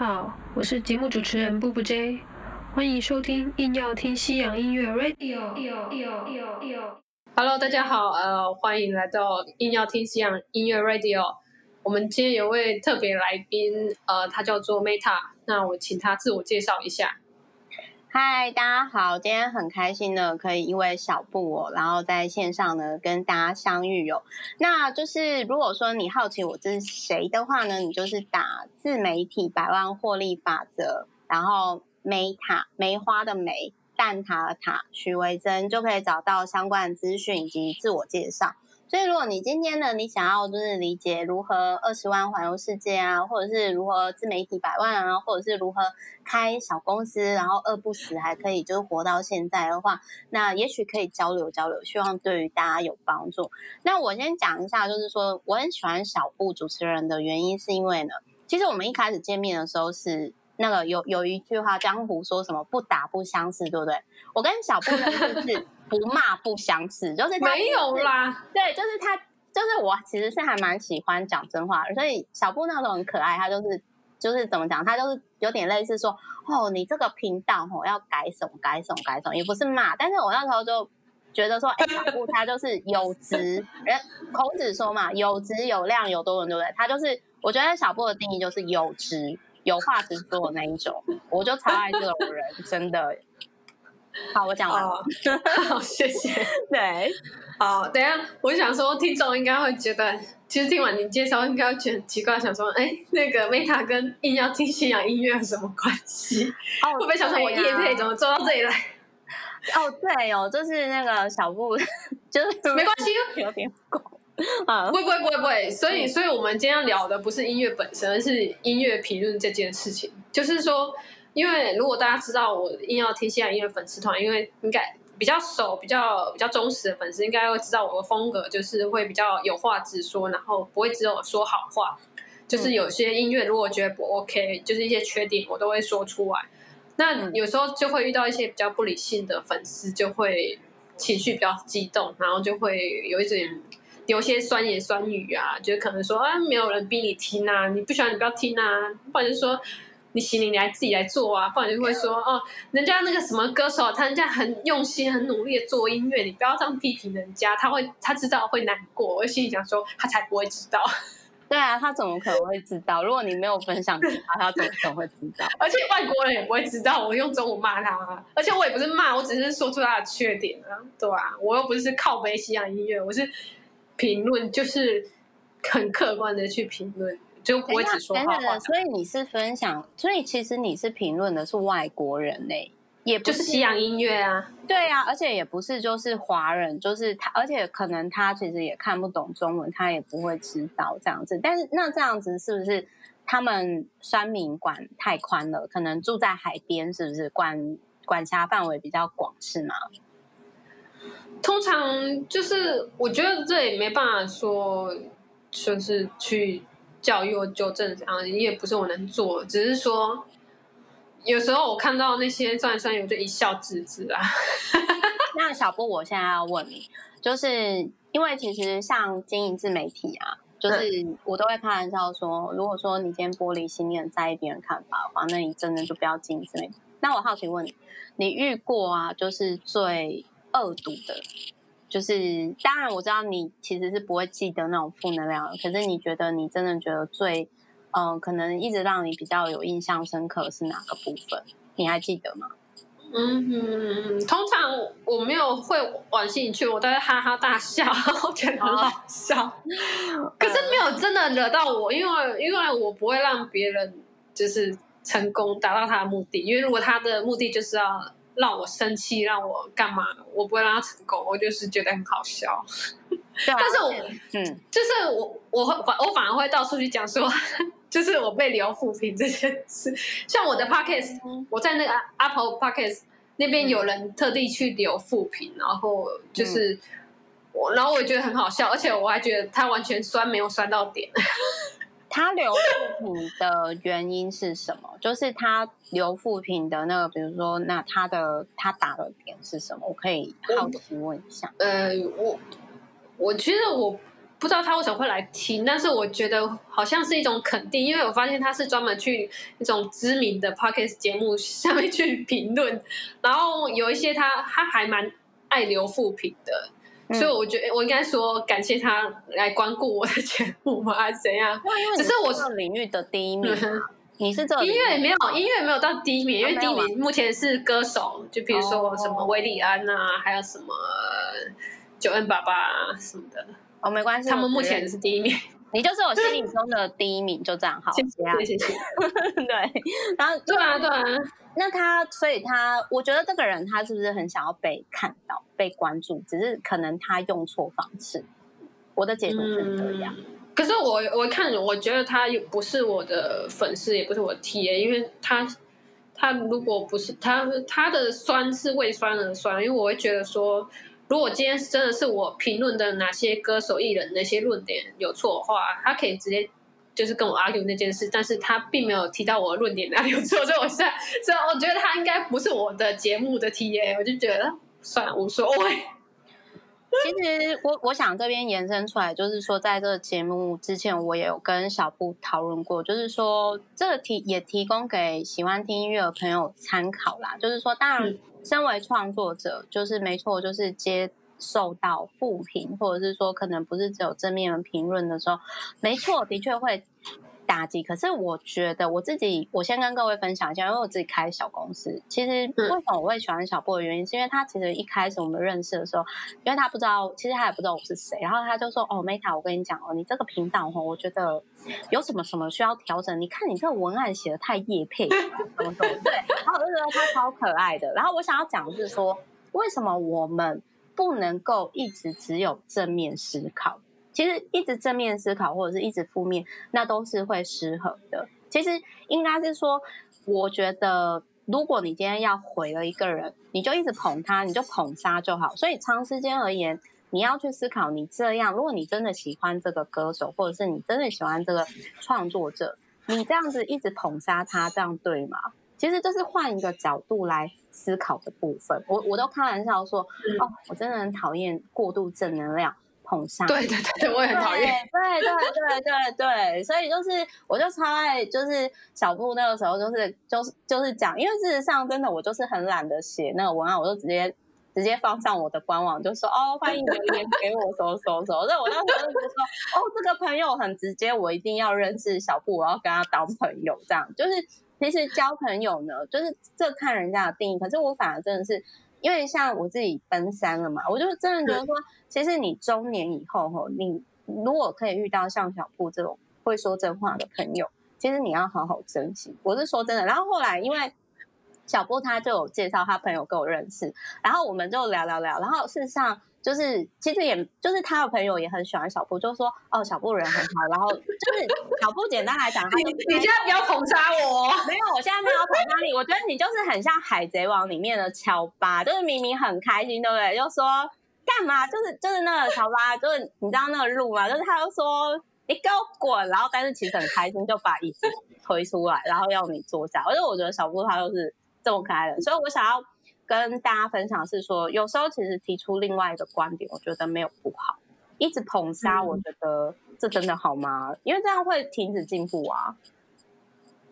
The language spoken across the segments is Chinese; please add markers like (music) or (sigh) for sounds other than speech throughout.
好，我是节目主持人布布 J，欢迎收听硬要听西洋音乐 Radio。Hello，大家好，呃，欢迎来到硬要听西洋音乐 Radio。我们今天有位特别来宾，呃，他叫做 Meta，那我请他自我介绍一下。嗨，大家好！今天很开心呢，可以因为小布哦，然后在线上呢跟大家相遇哦。那就是如果说你好奇我这是谁的话呢，你就是打自媒体百万获利法则，然后梅塔梅花的梅蛋塔的塔许维珍，就可以找到相关的资讯以及自我介绍。所以，如果你今天呢，你想要就是理解如何二十万环游世界啊，或者是如何自媒体百万啊，或者是如何开小公司，然后饿不死还可以就是活到现在的话，那也许可以交流交流，希望对于大家有帮助。那我先讲一下，就是说我很喜欢小布主持人的原因，是因为呢，其实我们一开始见面的时候是那个有有一句话江湖说什么不打不相识，对不对？我跟小布认识是。不骂不相识，就是没有啦。对，就是他，就是我，其实是还蛮喜欢讲真话的。所以小布那时候很可爱，他就是就是怎么讲，他就是有点类似说，哦，你这个频道哦要改什么改什么改什么，也不是骂。但是我那时候就觉得说，哎，小布他就是有质，人孔子说嘛，有质有量有多伦，对不对？他就是我觉得小布的定义就是有质有话直说的那一种，我就超爱这种人，真的。好，我讲完了。好，谢谢。(laughs) 对，好，等下，我想说，听众应该会觉得，其实听完你介绍，应该会觉得很奇怪，想说，哎，那个 Meta 跟硬要听信仰音乐有什么关系？会不会想说，我叶配怎么做到这里来？哦，对哦，就是那个小布，就是没关系，有点广啊，不会，不会，不会，不会。所以，所以我们今天要聊的不是音乐本身，而是音乐评论这件事情，就是说。因为如果大家知道我硬要听西洋音乐粉丝团，因为应该比较熟、比较比较忠实的粉丝，应该会知道我的风格就是会比较有话直说，然后不会只有说好话。就是有些音乐如果觉得不 OK，就是一些缺点我都会说出来。那有时候就会遇到一些比较不理性的粉丝，就会情绪比较激动，然后就会有一点有些酸言酸语啊，就可能说啊，没有人逼你听啊，你不喜欢你不要听啊，或者是说。你行李你还自己来做啊，不然就会说哦，人家那个什么歌手，他人家很用心、很努力的做音乐，你不要这样批评人家，他会他知道会难过。我心里想说，他才不会知道。(laughs) 对啊，他怎么可能会知道？如果你没有分享给他，他怎么可能会知道？(laughs) 而且外国人也不会知道我用中文骂他，啊而且我也不是骂，我只是说出他的缺点啊，对啊，我又不是靠背西洋音乐，我是评论，就是很客观的去评论。就不会只说好话，所以你是分享，所以其实你是评论的是外国人呢，也不是西洋音乐啊，对啊，而且也不是就是华人，就是他，而且可能他其实也看不懂中文，他也不会知道这样子。但是那这样子是不是他们酸民管太宽了？可能住在海边，是不是管管辖范围比较广，是吗？通常就是我觉得这也没办法说，就是去。教育或纠正这样，也不是我能做，只是说，有时候我看到那些酸酸，我就一笑置之啊。(laughs) 那小波，我现在要问你，就是因为其实像经营自媒体啊，就是我都会开玩笑说，如果说你今天玻璃心，你很在意别人看法的话，那你真的就不要经营自媒体。那我好奇问你，你遇过啊，就是最恶毒的？就是当然，我知道你其实是不会记得那种负能量，可是你觉得你真的觉得最，嗯，可能一直让你比较有印象深刻是哪个部分？你还记得吗？嗯哼，通常我没有会往心里去，我都会哈哈大笑，觉得很好笑。(laughs) 可是没有真的惹到我，因为因为我不会让别人就是成功达到他的目的，因为如果他的目的就是要。让我生气，让我干嘛？我不会让他成功，我就是觉得很好笑。但是我，嗯，就是我，我反我反而会到处去讲说，(laughs) 就是我被留负评这件事。像我的 podcast，我在那个 Apple podcast 那边有人特地去留负评，然后就是我，然后我觉得很好笑，而且我还觉得他完全酸没有酸到点。他留副品的原因是什么？就是他留副品的那个，比如说，那他的他打的点是什么？我可以好奇问一下。呃，我我觉得我不知道他为什么会来听，但是我觉得好像是一种肯定，因为我发现他是专门去一种知名的 podcast 节目下面去评论，然后有一些他他还蛮爱留负评的。所以我觉得我应该说感谢他来光顾我的节目吗？还是怎样？(laughs) 只是我是领域的第一名，你是这音乐没有音乐没有到第一名，因为第一名目前是歌手，就比如说什么维里安啊，还有什么九恩爸爸啊什么的。哦，没关系，他们目前是第一名。你就是我心里中的第一名，就这样好。谢谢，谢谢。(laughs) 对，然后对啊，对啊。那他，所以他，我觉得这个人他是不是很想要被看到、被关注？只是可能他用错方式。我的解读是这样。可是我我看，我觉得他又不是我的粉丝，也不是我 T A，因为他他如果不是他他的酸是为酸而酸，因为我会觉得说。如果今天真的是我评论的哪些歌手艺人那些论点有错的话，他可以直接就是跟我 argue 那件事，但是他并没有提到我的论点哪里有错，(laughs) 所以我现在，所以我觉得他应该不是我的节目的 TA，我就觉得算了，无所谓。(laughs) 其实我我想这边延伸出来，就是说在这个节目之前，我也有跟小布讨论过，就是说这个提也提供给喜欢听音乐的朋友参考啦。就是说，当然，身为创作者，就是没错，就是接受到负评，或者是说可能不是只有正面的评论的时候，没错，的确会。打击，可是我觉得我自己，我先跟各位分享一下，因为我自己开小公司。其实为什么我会喜欢小布的原因，是因为他其实一开始我们认识的时候，因为他不知道，其实他也不知道我是谁，然后他就说：“哦，Meta，我跟你讲哦，你这个频道哦，我觉得有什么什么需要调整。你看你这个文案写的太叶配，(laughs) 什么什么对。”然后我就觉得他超可爱的。然后我想要讲的是说，为什么我们不能够一直只有正面思考？其实一直正面思考，或者是一直负面，那都是会失衡的。其实应该是说，我觉得如果你今天要毁了一个人，你就一直捧他，你就捧杀就好。所以长时间而言，你要去思考，你这样，如果你真的喜欢这个歌手，或者是你真的喜欢这个创作者，你这样子一直捧杀他，这样对吗？其实这是换一个角度来思考的部分。我我都开玩笑说，哦，我真的很讨厌过度正能量。捧杀，对对对，我也很讨厌。对对对对对，所以就是，我就超爱，就是小布那个时候，就是就是就是讲，因为事实上真的，我就是很懒得写那个文案，我就直接直接放上我的官网，就说哦，欢迎留言给我，搜搜搜。所以我那时候就说，哦，这个朋友很直接，我一定要认识小布，我要跟他当朋友。这样就是，其实交朋友呢，就是这看人家的定义。可是我反而真的是。因为像我自己奔三了嘛，我就真的觉得说，其实你中年以后哈，你如果可以遇到像小布这种会说真话的朋友，其实你要好好珍惜。我是说真的。然后后来因为小布他就有介绍他朋友跟我认识，然后我们就聊聊聊，然后事实上。就是，其实也就是他的朋友也很喜欢小布，就说哦，小布人很好。然后就是小布，简单来讲，你你现在不要捧杀我，没有，我现在没有捧杀你。我觉得你就是很像海贼王里面的乔巴，就是明明很开心，对不对？就说干嘛？就是就是那个乔巴，就是你知道那个路嘛？就是他就说你给我滚，然后但是其实很开心，就把椅子推出来，然后要你坐下。而且我觉得小布他就是这么可爱的，所以我想要。跟大家分享是说，有时候其实提出另外一个观点，我觉得没有不好。一直捧杀，我觉得这真的好吗？因为这样会停止进步啊。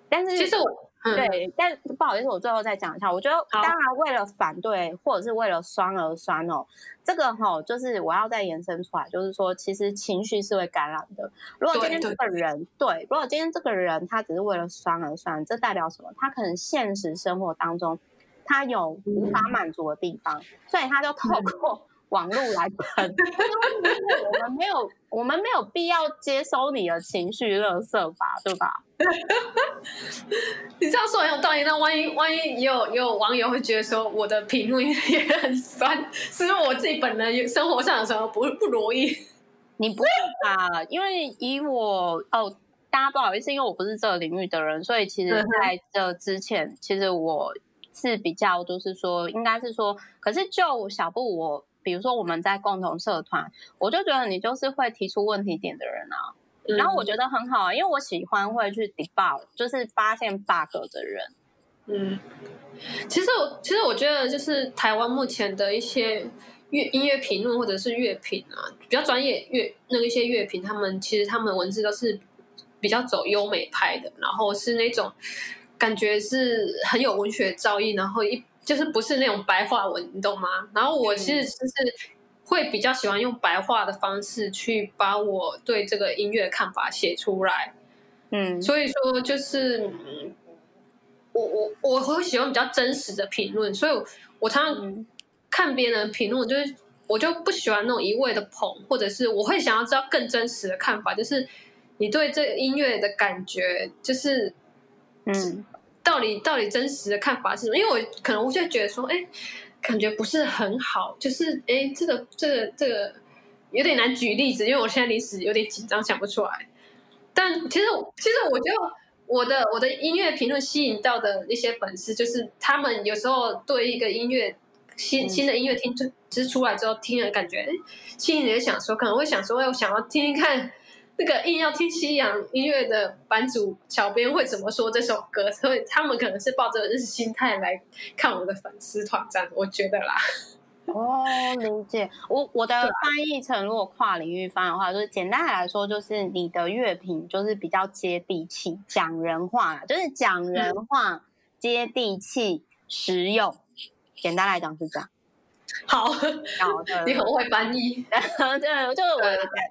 但是其实我对，但不好意思，我最后再讲一下。我觉得当然为了反对或者是为了酸而酸哦，这个哈就是我要再延伸出来，就是说其实情绪是会感染的。如果今天这个人对，如果今天这个人他只是为了酸而酸，这代表什么？他可能现实生活当中。他有无法满足的地方，所以他就透过网络来喷。(laughs) 我们没有，我们没有必要接收你的情绪勒色吧，对吧？(laughs) 你这样说很有道理。那万一万一也有也有网友会觉得说我的评论 (laughs) 也很酸，是因为我自己本人生活上的时候不不如意？你不会吧？因为以我哦，大家不好意思，因为我不是这个领域的人，所以其实在这之前，其实我。是比较，就是说，应该是说，可是就小布我，比如说我们在共同社团，我就觉得你就是会提出问题点的人啊，然后我觉得很好啊，因为我喜欢会去 debug，就是发现 bug 的人。嗯，其实我其实我觉得就是台湾目前的一些乐音乐评论或者是乐评啊，比较专业乐那个一些乐评，他们其实他们的文字都是比较走优美派的，然后是那种感觉是很有文学造诣，然后一就是不是那种白话文，你懂吗？然后我其实就是会比较喜欢用白话的方式去把我对这个音乐的看法写出来，嗯，所以说就是嗯我我我会喜欢比较真实的评论，所以我常常看别人的评论，就是我就不喜欢那种一味的捧，或者是我会想要知道更真实的看法，就是你对这个音乐的感觉，就是嗯到底到底真实的看法是什么？因为我可能我就会觉得说，哎，感觉不是很好，就是哎，这个这个这个有点难举例子，因为我现在临时有点紧张，想不出来。但其实其实我觉得我的我的音乐评论吸引到的一些粉丝，就是他们有时候对一个音乐新新的音乐听就其实出来之后听了感觉，哎，心里也想说，可能会想说，哎，我想要听听看。那个硬要听西洋音乐的版主小编会怎么说这首歌？所以他们可能是抱着日心态来看我的粉丝团战，我觉得啦。哦，理解。我我的翻译成如果跨领域翻的话，就是简单来说，就是你的乐评就是比较接地气、讲人话，就是讲人话、接地气、实用。简单来讲是这样。好，(laughs) 你很会翻译。(laughs) 对，就是 (laughs) 我。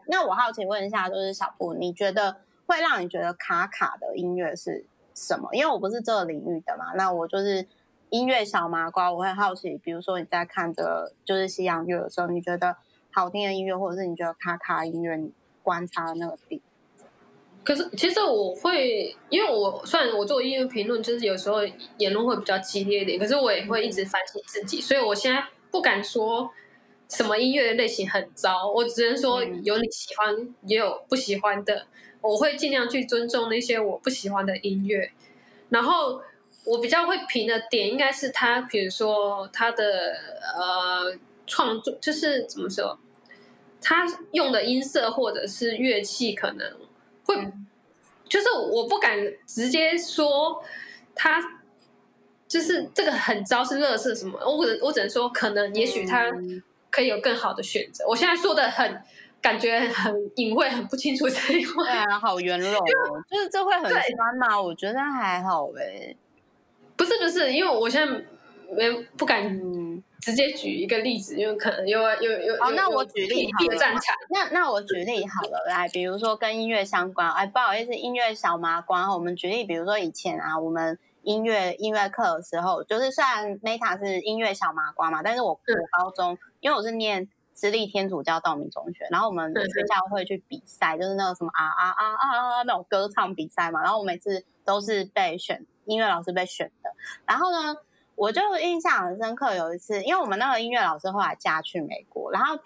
那我好奇问一下，就是小布，你觉得会让你觉得卡卡的音乐是什么？因为我不是这个领域的嘛，那我就是音乐小麻瓜，我会好奇，比如说你在看着就是西洋乐的时候，你觉得好听的音乐，或者是你觉得卡卡音乐，你观察的那个点。可是其实我会，因为我虽然我做音乐评论，就是有时候言论会比较激烈一点，可是我也会一直反省自己，所以我现在。不敢说什么音乐类型很糟，我只能说有你喜欢，也有不喜欢的。我会尽量去尊重那些我不喜欢的音乐。然后我比较会评的点，应该是他，比如说他的呃创作，就是怎么说，他用的音色或者是乐器，可能会，就是我不敢直接说他。就是这个很糟，是乐色什么？我只我只能说，可能也许他可以有更好的选择。我现在说的很感觉很隐晦，很不清楚这一块。对啊，好圆 (laughs) 融，就是这会很酸吗？我觉得还好呗。不是不是，因为我现在没不敢直接举一个例子，因为可能又又又哦，那我举例好了。那那我举例好了，来，比如说跟音乐相关。哎，不好意思，音乐小麻瓜。我们举例，比如说以前啊，我们。音乐音乐课的时候，就是虽然 Meta 是音乐小麻瓜嘛，但是我我高中，因为我是念私立天主教道明中学，然后我们学校会去比赛，就是那个什么啊啊啊啊那种歌唱比赛嘛，然后我每次都是被选音乐老师被选的，然后呢，我就印象很深刻，有一次，因为我们那个音乐老师后来嫁去美国，然后他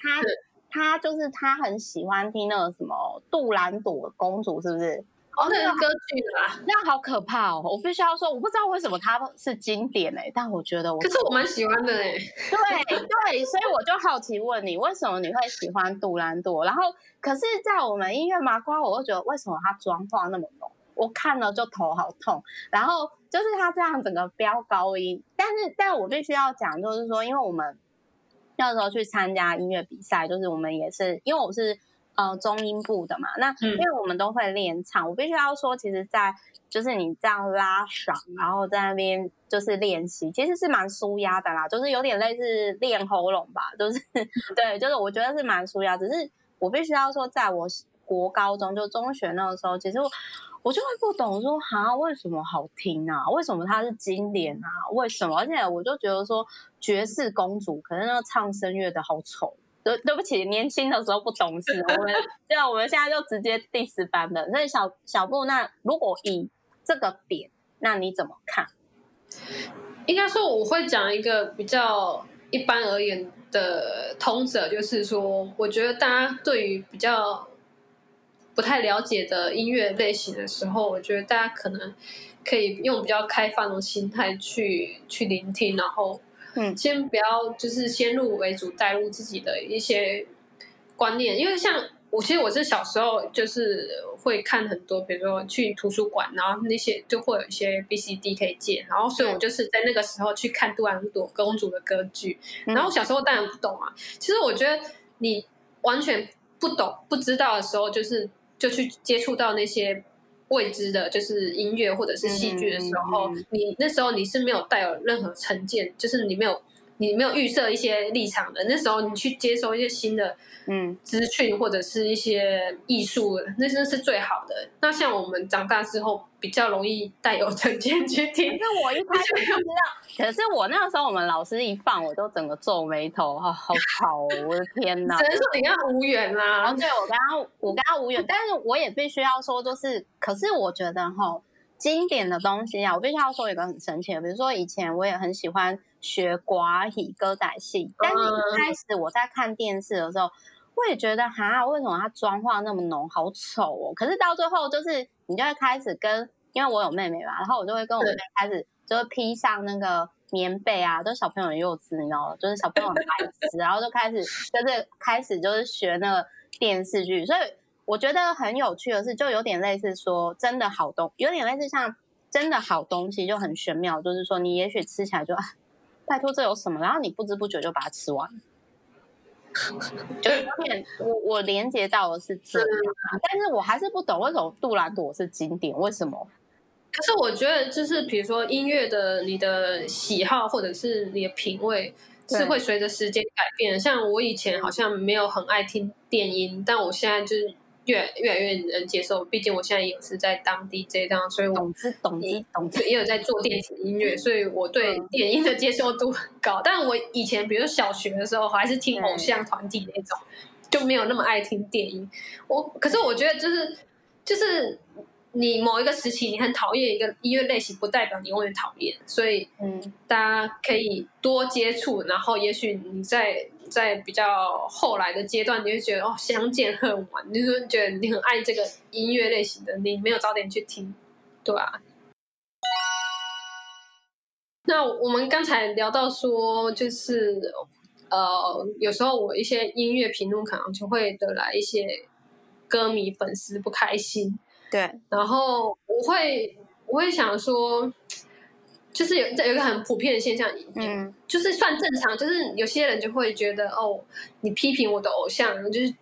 他就是他很喜欢听那个什么杜兰朵公主，是不是？哦，那是歌剧啦，那好可怕哦！我必须要说，我不知道为什么它是经典哎，但我觉得我可是我蛮喜欢的哎。对对，所以我就好奇问你，为什么你会喜欢杜兰朵？然后，可是，在我们音乐麻瓜，我会觉得为什么他妆化那么浓？我看了就头好痛。然后就是他这样整个飙高音，但是，但我必须要讲，就是说，因为我们那时候去参加音乐比赛，就是我们也是，因为我是。呃，中音部的嘛，那因为我们都会练唱，我必须要说，其实，在就是你这样拉嗓，然后在那边就是练习，其实是蛮舒压的啦，就是有点类似练喉咙吧，就是 (laughs) 对，就是我觉得是蛮舒压。只是我必须要说，在我国高中就中学那个时候，其实我我就会不懂说，哈，为什么好听啊？为什么它是经典啊？为什么？而且我就觉得说，爵士公主可是那个唱声乐的好丑。对，对不起，年轻的时候不懂事。我们对啊，我们现在就直接第十版本。所以小小布，那如果以这个点，那你怎么看？应该说，我会讲一个比较一般而言的通则，就是说，我觉得大家对于比较不太了解的音乐类型的时候，我觉得大家可能可以用比较开放的心态去去聆听，然后。嗯，先不要就是先入为主，带入自己的一些观念，因为像我其实我是小时候就是会看很多，比如说去图书馆，然后那些就会有一些 B C D 可以借，然后所以我就是在那个时候去看杜兰朵公主的歌剧。然后小时候当然不懂啊，其实我觉得你完全不懂、不知道的时候，就是就去接触到那些未知的，就是音乐或者是戏剧的时候，你那时候你是没有带有任何成见，就是你没有。你没有预设一些立场的，那时候你去接收一些新的嗯资讯或者是一些艺术，那真是最好的。那像我们长大之后，比较容易带有成见去听。那我一开始就知道，可是我那个时候我们老师一放，我都整个皱眉头，好好吵，我的天哪！(laughs) 只能说你跟他无缘啦。对，我跟他我跟他无缘，但是我也必须要说，就是可是我觉得哈，经典的东西啊，我必须要说一个很神奇的，比如说以前我也很喜欢。学寡语歌仔戏，但是一开始我在看电视的时候，我也觉得哈，为什么他妆化那么浓，好丑哦。可是到最后，就是你就会开始跟，因为我有妹妹嘛，然后我就会跟我妹开始，就会披上那个棉被啊，都小朋友的幼稚，你知道吗？就是小朋友很白痴，然后就开始就是开始就是学那个电视剧。所以我觉得很有趣的是，就有点类似说真的好东，有点类似像真的好东西就很玄妙，就是说你也许吃起来就啊。拜托，这有什么？然后你不知不觉就把它吃完，就有点我我连接到的是这样，但是我还是不懂为什么杜兰朵是经典，为什么？可是我觉得，就是比如说音乐的你的喜好或者是你的品味是会随着时间改变。像我以前好像没有很爱听电音，但我现在就是。越越来越能接受，毕竟我现在也是在当 DJ 这样，所以我懂之懂之懂之，也有在做电子音乐，所以我对电音的接受度很高。但我以前，比如小学的时候，还是听偶像团体那种，就没有那么爱听电音。我可是我觉得，就是就是你某一个时期你很讨厌一个音乐类型，不代表你永远讨厌。所以，嗯，大家可以多接触，然后也许你在。在比较后来的阶段，你会觉得哦，相见恨晚，你就觉得你很爱这个音乐类型的，你没有早点去听，对吧？那我们刚才聊到说，就是呃，有时候我一些音乐评论可能就会得来一些歌迷粉丝不开心，对，然后我会我会想说。就是有有一个很普遍的现象，嗯，就是算正常，就是有些人就会觉得，哦，你批评我的偶像，就是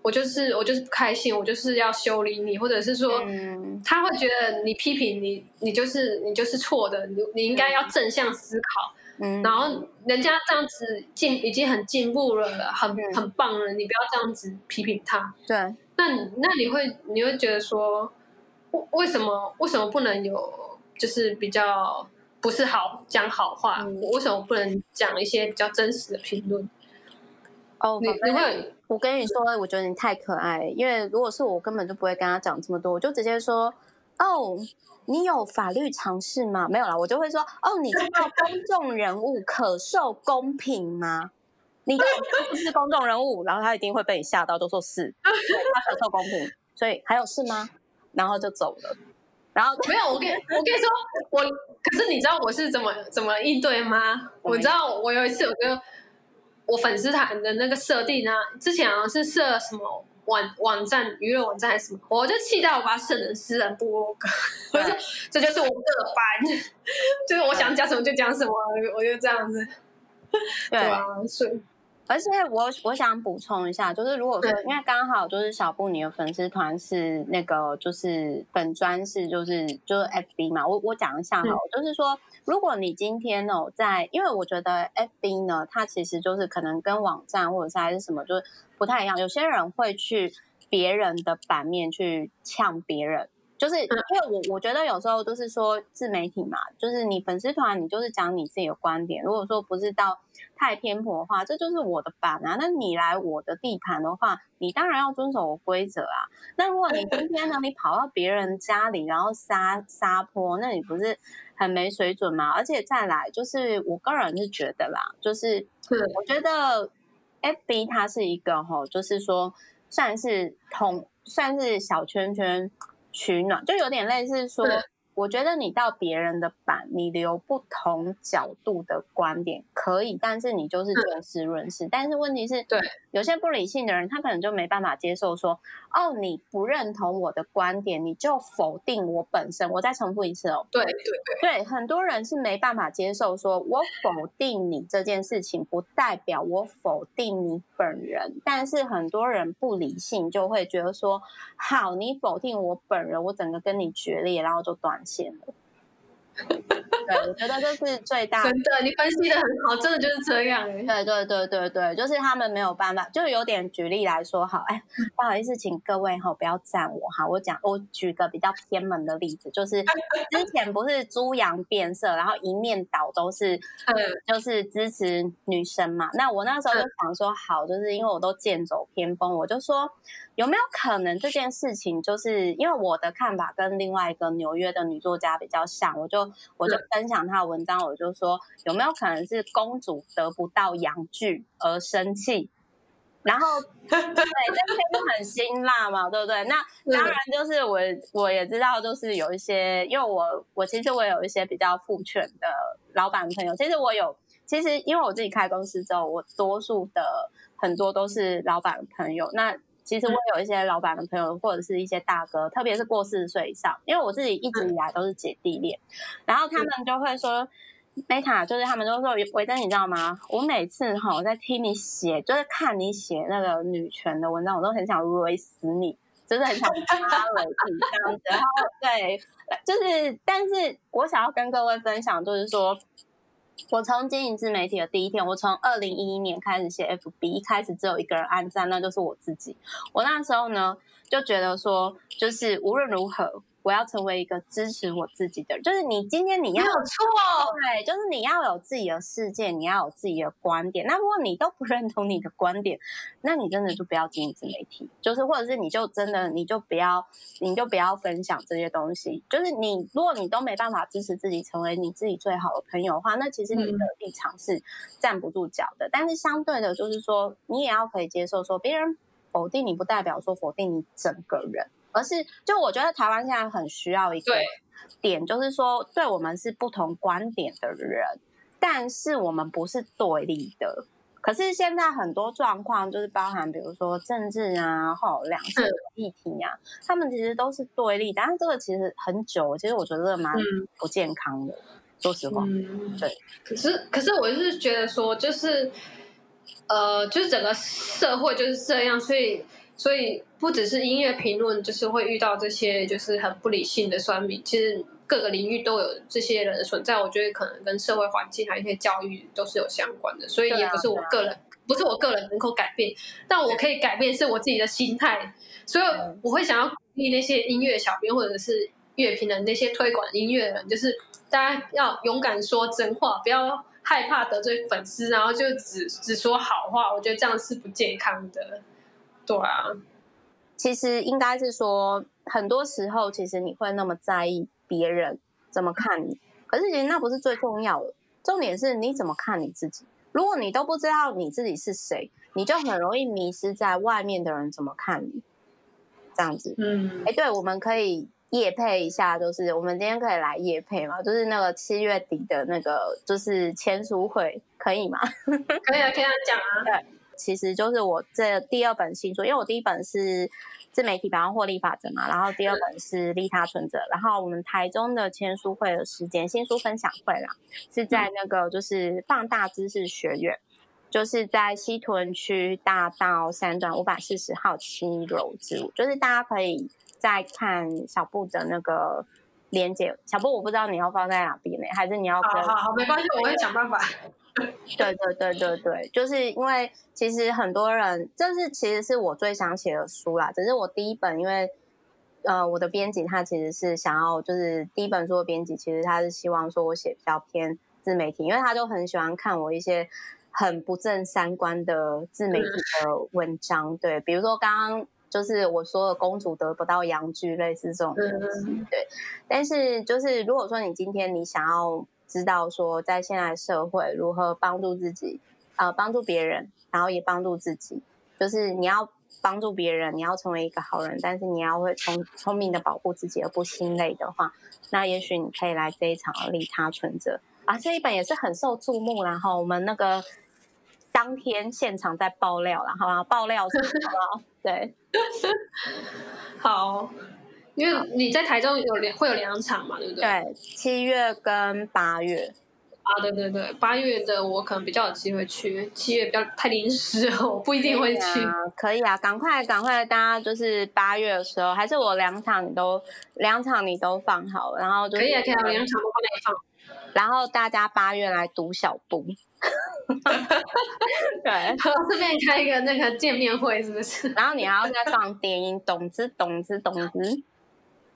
我就是我就是不开心，我就是要修理你，或者是说，嗯。他会觉得你批评你，你就是你就是错的，你你应该要正向思考，嗯，然后人家这样子进已经很进步了，很很棒了，你不要这样子批评他，对，那那你会你会觉得说，为为什么为什么不能有就是比较。不是好讲好话，我为什么不能讲一些比较真实的评论？哦，你你会，我跟你说，我觉得你太可爱，因为如果是我，根本就不会跟他讲这么多，我就直接说，哦，你有法律常识吗？没有啦，我就会说，哦，你知道公众人物可受公平吗？你不是公众人物，然后他一定会被你吓到，就说是，(laughs) 他很受公平，所以还有事吗？然后就走了。然后没有，我跟我跟你说，我可是你知道我是怎么怎么应对吗？我知道我有一次，我就我粉丝团的那个设定呢，之前好像是设什么网网站娱乐网站还是什么，我就气到我把它设成私人博客，(laughs) 我说这就是我的班，就是我想讲什么就讲什么，我就这样子，对啊，所以。而且我我想补充一下，就是如果说，因为刚好就是小布你的粉丝团是那个就是本专是就是就是 FB 嘛，我我讲一下哈，就是说，如果你今天哦在，因为我觉得 FB 呢，它其实就是可能跟网站或者是还是什么，就是不太一样。有些人会去别人的版面去呛别人。就是因为我我觉得有时候就是说自媒体嘛，就是你粉丝团你就是讲你自己的观点。如果说不是到太偏颇的话，这就是我的版啊。那你来我的地盘的话，你当然要遵守我规则啊。那如果你今天呢，你跑到别人家里然后撒撒泼，那你不是很没水准吗？而且再来就是我个人是觉得啦，就是我觉得 FB 它是一个吼，就是说算是同算是小圈圈。取暖就有点类似说，我觉得你到别人的版，你留不同角度的观点可以，但是你就是就事论事。但是问题是，对有些不理性的人，他可能就没办法接受说，哦，你不认同我的观点，你就否定我本身。我再重复一次哦，对对对，对，很多人是没办法接受说，我否定你这件事情，不代表我否定你本人。但是很多人不理性，就会觉得说，好，你否定我本人，我整个跟你决裂，然后就断线了。对，我觉得这是最大。真的，你分析的很好，真的就是这样哎。对对对对对，就是他们没有办法，就有点举例来说，好，哎，不好意思，请各位哈不要赞我哈，我讲我举个比较偏门的例子，就是之前不是猪羊变色，然后一面倒都是，(laughs) 嗯，就是支持女生嘛。那我那时候就想说，好，就是因为我都剑走偏锋，我就说。有没有可能这件事情，就是因为我的看法跟另外一个纽约的女作家比较像，我就我就分享她的文章，我就说有没有可能是公主得不到阳具而生气，然后 (laughs) 对，这些就很辛辣嘛，对不对？那 (laughs) 当然就是我我也知道，就是有一些，因为我我其实我有一些比较父权的老板朋友，其实我有，其实因为我自己开公司之后，我多数的很多都是老板朋友，那。其实我有一些老板的朋友，或者是一些大哥，特别是过四十岁以上，因为我自己一直以来都是姐弟恋，然后他们就会说，Meta，就是他们都说，维珍，你知道吗？我每次哈我在听你写，就是看你写那个女权的文章，我都很想勒死你，就是很想杀了你这样子。然后对，就是，但是我想要跟各位分享，就是说。我从经营自媒体的第一天，我从二零一一年开始写 FB，一开始只有一个人按赞，那就是我自己。我那时候呢，就觉得说，就是无论如何。我要成为一个支持我自己的人，就是你今天你要有错，对，就是你要有自己的世界，你要有自己的观点。那如果你都不认同你的观点，那你真的就不要经营自媒体，就是或者是你就真的你就不要，你就不要分享这些东西。就是你如果你都没办法支持自己成为你自己最好的朋友的话，那其实你的立场是站不住脚的。但是相对的，就是说你也要可以接受说别人否定你，不代表说否定你整个人。而是，就我觉得台湾现在很需要一个点，就是说，对我们是不同观点的人，但是我们不是对立的。可是现在很多状况，就是包含比如说政治啊，或两性议题啊，他们其实都是对立。但是这个其实很久，其实我觉得蛮不健康的。说实话，对。可是，可是我就是觉得说，就是，呃，就是整个社会就是这样，所以。所以不只是音乐评论，就是会遇到这些就是很不理性的酸民。其实各个领域都有这些人的存在。我觉得可能跟社会环境还有一些教育都是有相关的。所以也不是我个人，不是我个人能够改变。但我可以改变是我自己的心态。所以我会想要鼓励那些音乐小编或者是乐评的那些推广音乐人，就是大家要勇敢说真话，不要害怕得罪粉丝，然后就只只说好话。我觉得这样是不健康的。对啊，其实应该是说，很多时候其实你会那么在意别人怎么看你，可是其实那不是最重要的，重点是你怎么看你自己。如果你都不知道你自己是谁，你就很容易迷失在外面的人怎么看你。这样子，嗯，哎，对，我们可以夜配一下，就是我们今天可以来夜配嘛，就是那个七月底的那个就是签书会，可以吗？(laughs) 可以啊，可以啊讲啊，对。其实就是我这第二本新书，因为我第一本是自媒体百万获利法则嘛，然后第二本是利他存折，然后我们台中的签书会的时间，新书分享会啦，是在那个就是放大知识学院，就是在西屯区大道三段五百四十号七楼之五，就是大家可以再看小布的那个连接，小布我不知道你要放在哪边呢，还是你要？好好好，没关系，我会想办法。(laughs) 对对对对对，就是因为其实很多人，这是其实是我最想写的书啦。只是我第一本，因为呃，我的编辑他其实是想要，就是第一本书的编辑，其实他是希望说我写比较偏自媒体，因为他就很喜欢看我一些很不正三观的自媒体的文章。对，比如说刚刚就是我说的公主得不到阳具，类似这种东西。对，但是就是如果说你今天你想要。知道说，在现在社会如何帮助自己，呃，帮助别人，然后也帮助自己，就是你要帮助别人，你要成为一个好人，但是你要会聪聪明的保护自己而不心累的话，那也许你可以来这一场利他存折啊，这一本也是很受注目，然后我们那个当天现场在爆料，然后爆料什么？对，(laughs) 好，因为你在台中有两会有两场嘛，对不对？对，七月跟八月。啊，对对对，八月的我可能比较有机会去，七月比较太临时，我不一定会去。可以啊，赶快赶快，大家就是八月的时候，还是我两场你都两场你都放好，然后就可以啊，可以啊，两场都帮你放。然后大家八月来读小布，(laughs) 对，顺便开一个那个见面会，是不是？(laughs) 然后你还要再放电音，懂之懂之懂之。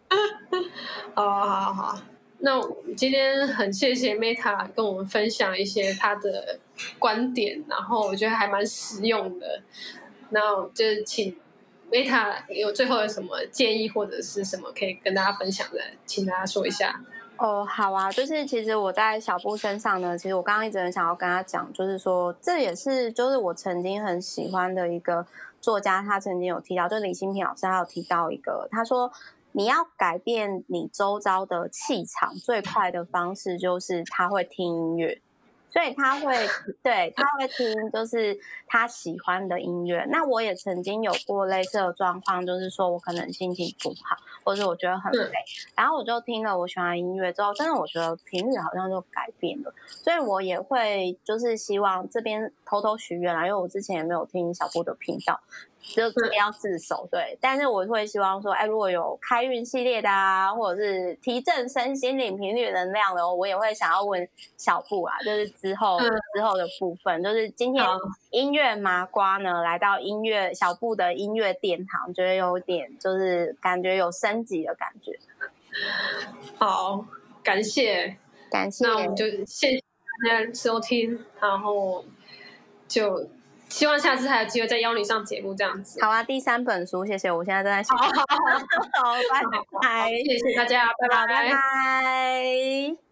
(laughs) 哦，好好好。那今天很谢谢 Meta 跟我们分享一些他的观点，然后我觉得还蛮实用的。那就是请 Meta 有最后有什么建议或者是什么可以跟大家分享的，请大家说一下。哦，好啊，就是其实我在小布身上呢，其实我刚刚一直很想要跟他讲，就是说这也是就是我曾经很喜欢的一个作家，他曾经有提到，就李新平老师他有提到一个，他说。你要改变你周遭的气场，最快的方式就是他会听音乐，所以他会对他会听就是他喜欢的音乐。那我也曾经有过类似的状况，就是说我可能心情不好，或者我觉得很累，然后我就听了我喜欢的音乐之后，真的我觉得频率好像就改变了。所以我也会就是希望这边偷偷许愿啦，因为我之前也没有听小布的频道。就这边要自首，对。但是我会希望说，哎，如果有开运系列的啊，或者是提振身心灵频率能量的，我也会想要问小布啊，就是之后之后的部分，就是今天音乐麻瓜呢来到音乐小布的音乐殿堂，觉得有点就是感觉有升级的感觉。好，感谢感谢，那我们就谢谢大家收听，然后就。希望下次还有机会再邀你上节目，这样子。好啊，第三本书，谢谢。我现在正在写。好，(laughs) 拜拜，谢谢大家，拜拜，拜拜。